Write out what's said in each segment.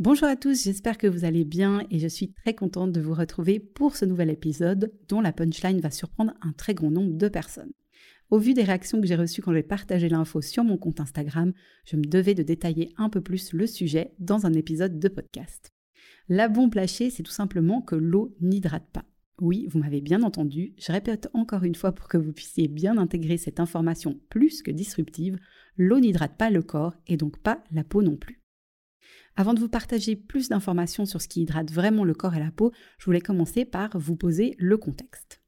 Bonjour à tous, j'espère que vous allez bien et je suis très contente de vous retrouver pour ce nouvel épisode dont la punchline va surprendre un très grand nombre de personnes. Au vu des réactions que j'ai reçues quand j'ai partagé l'info sur mon compte Instagram, je me devais de détailler un peu plus le sujet dans un épisode de podcast. La bombe lâchée, c'est tout simplement que l'eau n'hydrate pas. Oui, vous m'avez bien entendu, je répète encore une fois pour que vous puissiez bien intégrer cette information plus que disruptive, l'eau n'hydrate pas le corps et donc pas la peau non plus. Avant de vous partager plus d'informations sur ce qui hydrate vraiment le corps et la peau, je voulais commencer par vous poser le contexte.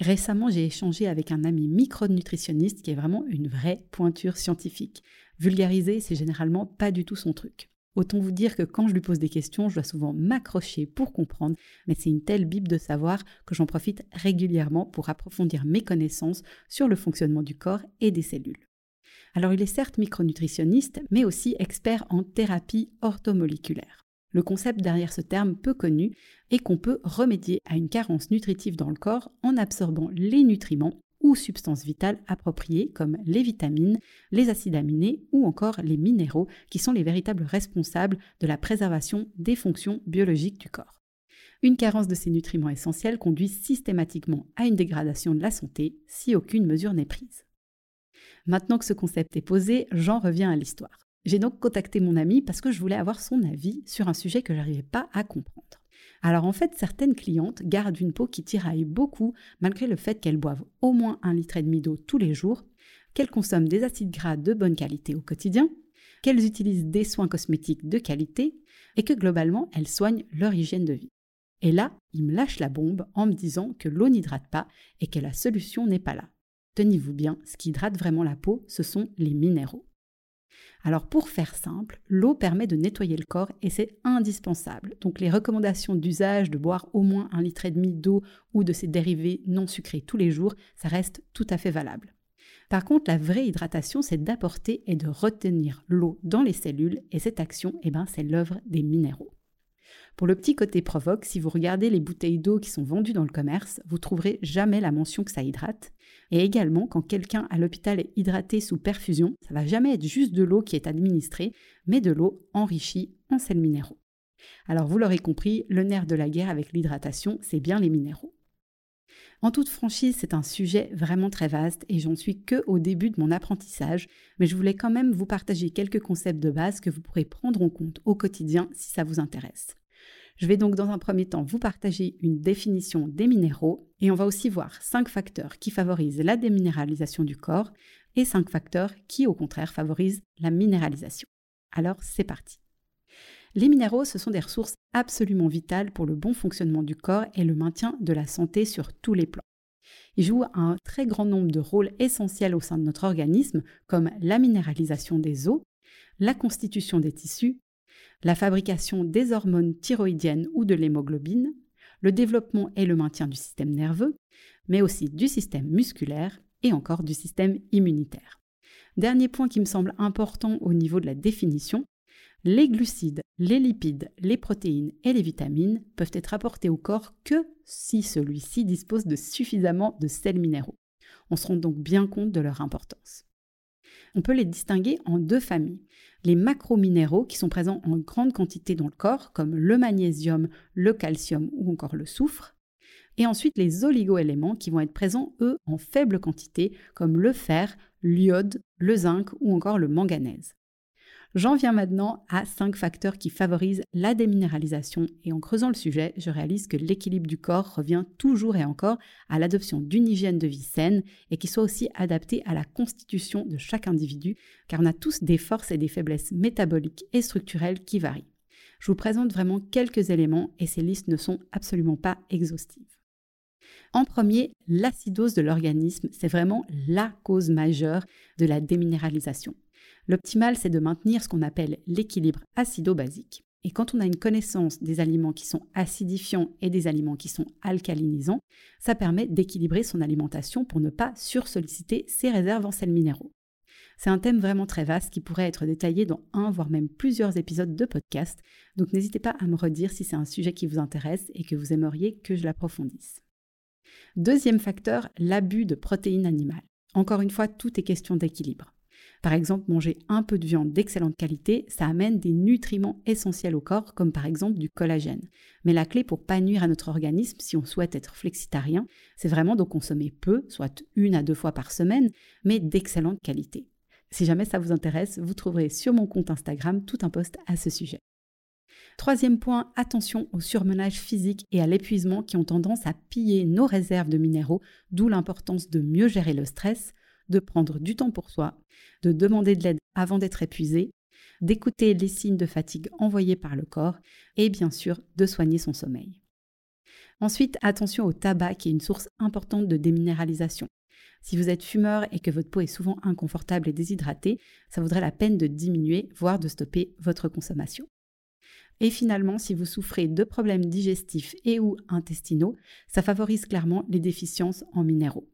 Récemment, j'ai échangé avec un ami micronutritionniste qui est vraiment une vraie pointure scientifique. Vulgariser, c'est généralement pas du tout son truc. Autant vous dire que quand je lui pose des questions, je dois souvent m'accrocher pour comprendre, mais c'est une telle bible de savoir que j'en profite régulièrement pour approfondir mes connaissances sur le fonctionnement du corps et des cellules. Alors il est certes micronutritionniste, mais aussi expert en thérapie orthomoléculaire. Le concept derrière ce terme peu connu est qu'on peut remédier à une carence nutritive dans le corps en absorbant les nutriments ou substances vitales appropriées comme les vitamines, les acides aminés ou encore les minéraux qui sont les véritables responsables de la préservation des fonctions biologiques du corps. Une carence de ces nutriments essentiels conduit systématiquement à une dégradation de la santé si aucune mesure n'est prise. Maintenant que ce concept est posé, j'en reviens à l'histoire. J'ai donc contacté mon ami parce que je voulais avoir son avis sur un sujet que j'arrivais pas à comprendre. Alors en fait, certaines clientes gardent une peau qui tiraille beaucoup malgré le fait qu'elles boivent au moins un litre et demi d'eau tous les jours, qu'elles consomment des acides gras de bonne qualité au quotidien, qu'elles utilisent des soins cosmétiques de qualité et que globalement elles soignent leur hygiène de vie. Et là, il me lâche la bombe en me disant que l'eau n'hydrate pas et que la solution n'est pas là. Tenez-vous bien, ce qui hydrate vraiment la peau, ce sont les minéraux. Alors pour faire simple, l'eau permet de nettoyer le corps et c'est indispensable. Donc les recommandations d'usage de boire au moins un litre et demi d'eau ou de ses dérivés non sucrés tous les jours, ça reste tout à fait valable. Par contre, la vraie hydratation, c'est d'apporter et de retenir l'eau dans les cellules et cette action, eh ben, c'est l'œuvre des minéraux. Pour le petit côté provoque, si vous regardez les bouteilles d'eau qui sont vendues dans le commerce, vous trouverez jamais la mention que ça hydrate. Et également, quand quelqu'un à l'hôpital est hydraté sous perfusion, ça va jamais être juste de l'eau qui est administrée, mais de l'eau enrichie en sels minéraux. Alors vous l'aurez compris, le nerf de la guerre avec l'hydratation, c'est bien les minéraux. En toute franchise, c'est un sujet vraiment très vaste et j'en suis que au début de mon apprentissage, mais je voulais quand même vous partager quelques concepts de base que vous pourrez prendre en compte au quotidien si ça vous intéresse. Je vais donc dans un premier temps vous partager une définition des minéraux et on va aussi voir cinq facteurs qui favorisent la déminéralisation du corps et cinq facteurs qui au contraire favorisent la minéralisation. Alors c'est parti. Les minéraux, ce sont des ressources absolument vitales pour le bon fonctionnement du corps et le maintien de la santé sur tous les plans. Ils jouent un très grand nombre de rôles essentiels au sein de notre organisme, comme la minéralisation des os, la constitution des tissus, la fabrication des hormones thyroïdiennes ou de l'hémoglobine, le développement et le maintien du système nerveux, mais aussi du système musculaire et encore du système immunitaire. Dernier point qui me semble important au niveau de la définition, les glucides, les lipides, les protéines et les vitamines peuvent être apportés au corps que si celui-ci dispose de suffisamment de sels minéraux. On se rend donc bien compte de leur importance. On peut les distinguer en deux familles. Les macrominéraux qui sont présents en grande quantité dans le corps, comme le magnésium, le calcium ou encore le soufre. Et ensuite les oligoéléments qui vont être présents, eux, en faible quantité, comme le fer, l'iode, le zinc ou encore le manganèse. J'en viens maintenant à cinq facteurs qui favorisent la déminéralisation et en creusant le sujet, je réalise que l'équilibre du corps revient toujours et encore à l'adoption d'une hygiène de vie saine et qui soit aussi adaptée à la constitution de chaque individu car on a tous des forces et des faiblesses métaboliques et structurelles qui varient. Je vous présente vraiment quelques éléments et ces listes ne sont absolument pas exhaustives. En premier, l'acidose de l'organisme, c'est vraiment la cause majeure de la déminéralisation. L'optimal, c'est de maintenir ce qu'on appelle l'équilibre acido-basique. Et quand on a une connaissance des aliments qui sont acidifiants et des aliments qui sont alcalinisants, ça permet d'équilibrer son alimentation pour ne pas sursolliciter ses réserves en sels minéraux. C'est un thème vraiment très vaste qui pourrait être détaillé dans un, voire même plusieurs épisodes de podcast, donc n'hésitez pas à me redire si c'est un sujet qui vous intéresse et que vous aimeriez que je l'approfondisse. Deuxième facteur, l'abus de protéines animales. Encore une fois, tout est question d'équilibre. Par exemple, manger un peu de viande d'excellente qualité, ça amène des nutriments essentiels au corps, comme par exemple du collagène. Mais la clé pour pas nuire à notre organisme, si on souhaite être flexitarien, c'est vraiment de consommer peu, soit une à deux fois par semaine, mais d'excellente qualité. Si jamais ça vous intéresse, vous trouverez sur mon compte Instagram tout un post à ce sujet. Troisième point, attention au surmenage physique et à l'épuisement qui ont tendance à piller nos réserves de minéraux, d'où l'importance de mieux gérer le stress, de prendre du temps pour soi, de demander de l'aide avant d'être épuisé, d'écouter les signes de fatigue envoyés par le corps et bien sûr de soigner son sommeil. Ensuite, attention au tabac qui est une source importante de déminéralisation. Si vous êtes fumeur et que votre peau est souvent inconfortable et déshydratée, ça vaudrait la peine de diminuer, voire de stopper votre consommation. Et finalement, si vous souffrez de problèmes digestifs et ou intestinaux, ça favorise clairement les déficiences en minéraux.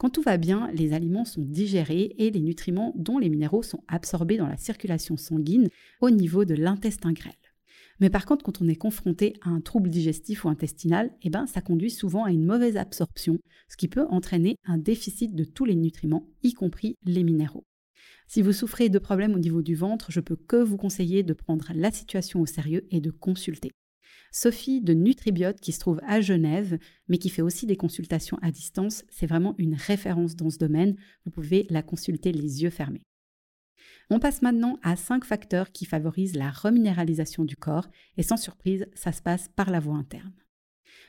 Quand tout va bien, les aliments sont digérés et les nutriments dont les minéraux sont absorbés dans la circulation sanguine au niveau de l'intestin grêle. Mais par contre, quand on est confronté à un trouble digestif ou intestinal, eh ben, ça conduit souvent à une mauvaise absorption, ce qui peut entraîner un déficit de tous les nutriments, y compris les minéraux. Si vous souffrez de problèmes au niveau du ventre, je peux que vous conseiller de prendre la situation au sérieux et de consulter. Sophie de Nutribiote, qui se trouve à Genève, mais qui fait aussi des consultations à distance, c'est vraiment une référence dans ce domaine. Vous pouvez la consulter les yeux fermés. On passe maintenant à cinq facteurs qui favorisent la reminéralisation du corps et sans surprise, ça se passe par la voie interne.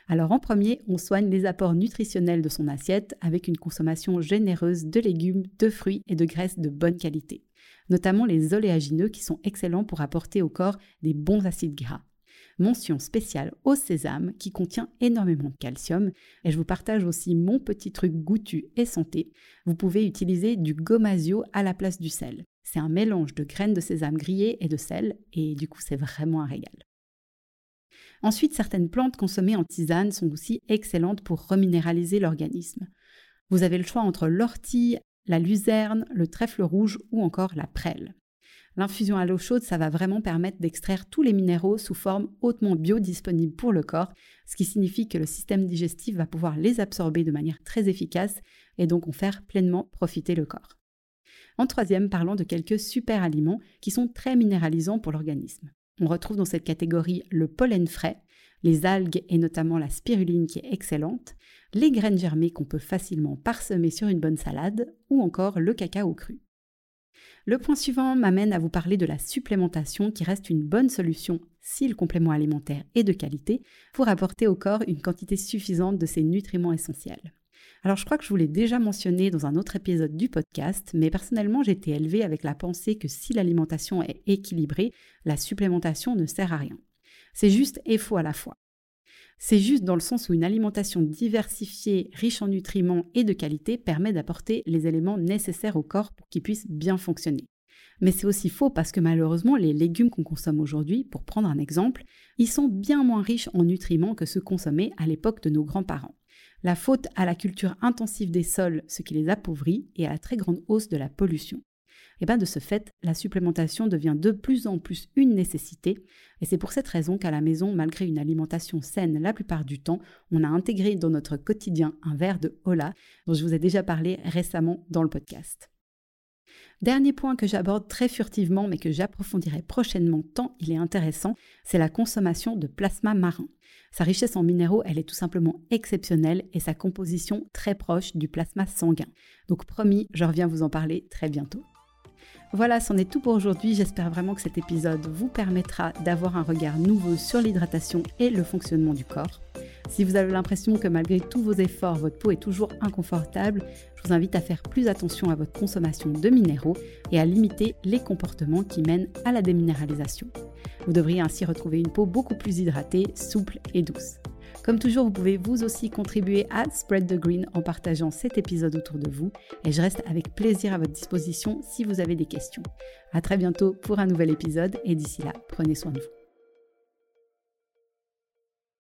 Alors en premier, on soigne les apports nutritionnels de son assiette avec une consommation généreuse de légumes, de fruits et de graisses de bonne qualité, notamment les oléagineux qui sont excellents pour apporter au corps des bons acides gras. Mention spéciale au sésame qui contient énormément de calcium et je vous partage aussi mon petit truc goûtu et santé. Vous pouvez utiliser du gomasio à la place du sel. C'est un mélange de graines de sésame grillées et de sel, et du coup c'est vraiment un régal. Ensuite, certaines plantes consommées en tisane sont aussi excellentes pour reminéraliser l'organisme. Vous avez le choix entre l'ortie, la luzerne, le trèfle rouge ou encore la prêle. L'infusion à l'eau chaude, ça va vraiment permettre d'extraire tous les minéraux sous forme hautement biodisponible pour le corps, ce qui signifie que le système digestif va pouvoir les absorber de manière très efficace et donc en faire pleinement profiter le corps. En troisième, parlons de quelques super aliments qui sont très minéralisants pour l'organisme. On retrouve dans cette catégorie le pollen frais, les algues et notamment la spiruline qui est excellente, les graines germées qu'on peut facilement parsemer sur une bonne salade ou encore le cacao cru. Le point suivant m'amène à vous parler de la supplémentation qui reste une bonne solution si le complément alimentaire est de qualité pour apporter au corps une quantité suffisante de ces nutriments essentiels. Alors je crois que je vous l'ai déjà mentionné dans un autre épisode du podcast, mais personnellement j'ai été élevée avec la pensée que si l'alimentation est équilibrée, la supplémentation ne sert à rien. C'est juste et faux à la fois. C'est juste dans le sens où une alimentation diversifiée, riche en nutriments et de qualité permet d'apporter les éléments nécessaires au corps pour qu'il puisse bien fonctionner. Mais c'est aussi faux parce que malheureusement, les légumes qu'on consomme aujourd'hui, pour prendre un exemple, ils sont bien moins riches en nutriments que ceux consommés à l'époque de nos grands-parents. La faute à la culture intensive des sols, ce qui les appauvrit, et à la très grande hausse de la pollution. Et bien de ce fait, la supplémentation devient de plus en plus une nécessité, et c'est pour cette raison qu'à la maison, malgré une alimentation saine la plupart du temps, on a intégré dans notre quotidien un verre de Hola, dont je vous ai déjà parlé récemment dans le podcast. Dernier point que j'aborde très furtivement mais que j'approfondirai prochainement tant il est intéressant, c'est la consommation de plasma marin. Sa richesse en minéraux, elle est tout simplement exceptionnelle et sa composition très proche du plasma sanguin. Donc promis, je reviens vous en parler très bientôt. Voilà, c'en est tout pour aujourd'hui. J'espère vraiment que cet épisode vous permettra d'avoir un regard nouveau sur l'hydratation et le fonctionnement du corps. Si vous avez l'impression que malgré tous vos efforts, votre peau est toujours inconfortable, je vous invite à faire plus attention à votre consommation de minéraux et à limiter les comportements qui mènent à la déminéralisation. Vous devriez ainsi retrouver une peau beaucoup plus hydratée, souple et douce. Comme toujours, vous pouvez vous aussi contribuer à Spread the Green en partageant cet épisode autour de vous et je reste avec plaisir à votre disposition si vous avez des questions. À très bientôt pour un nouvel épisode et d'ici là, prenez soin de vous.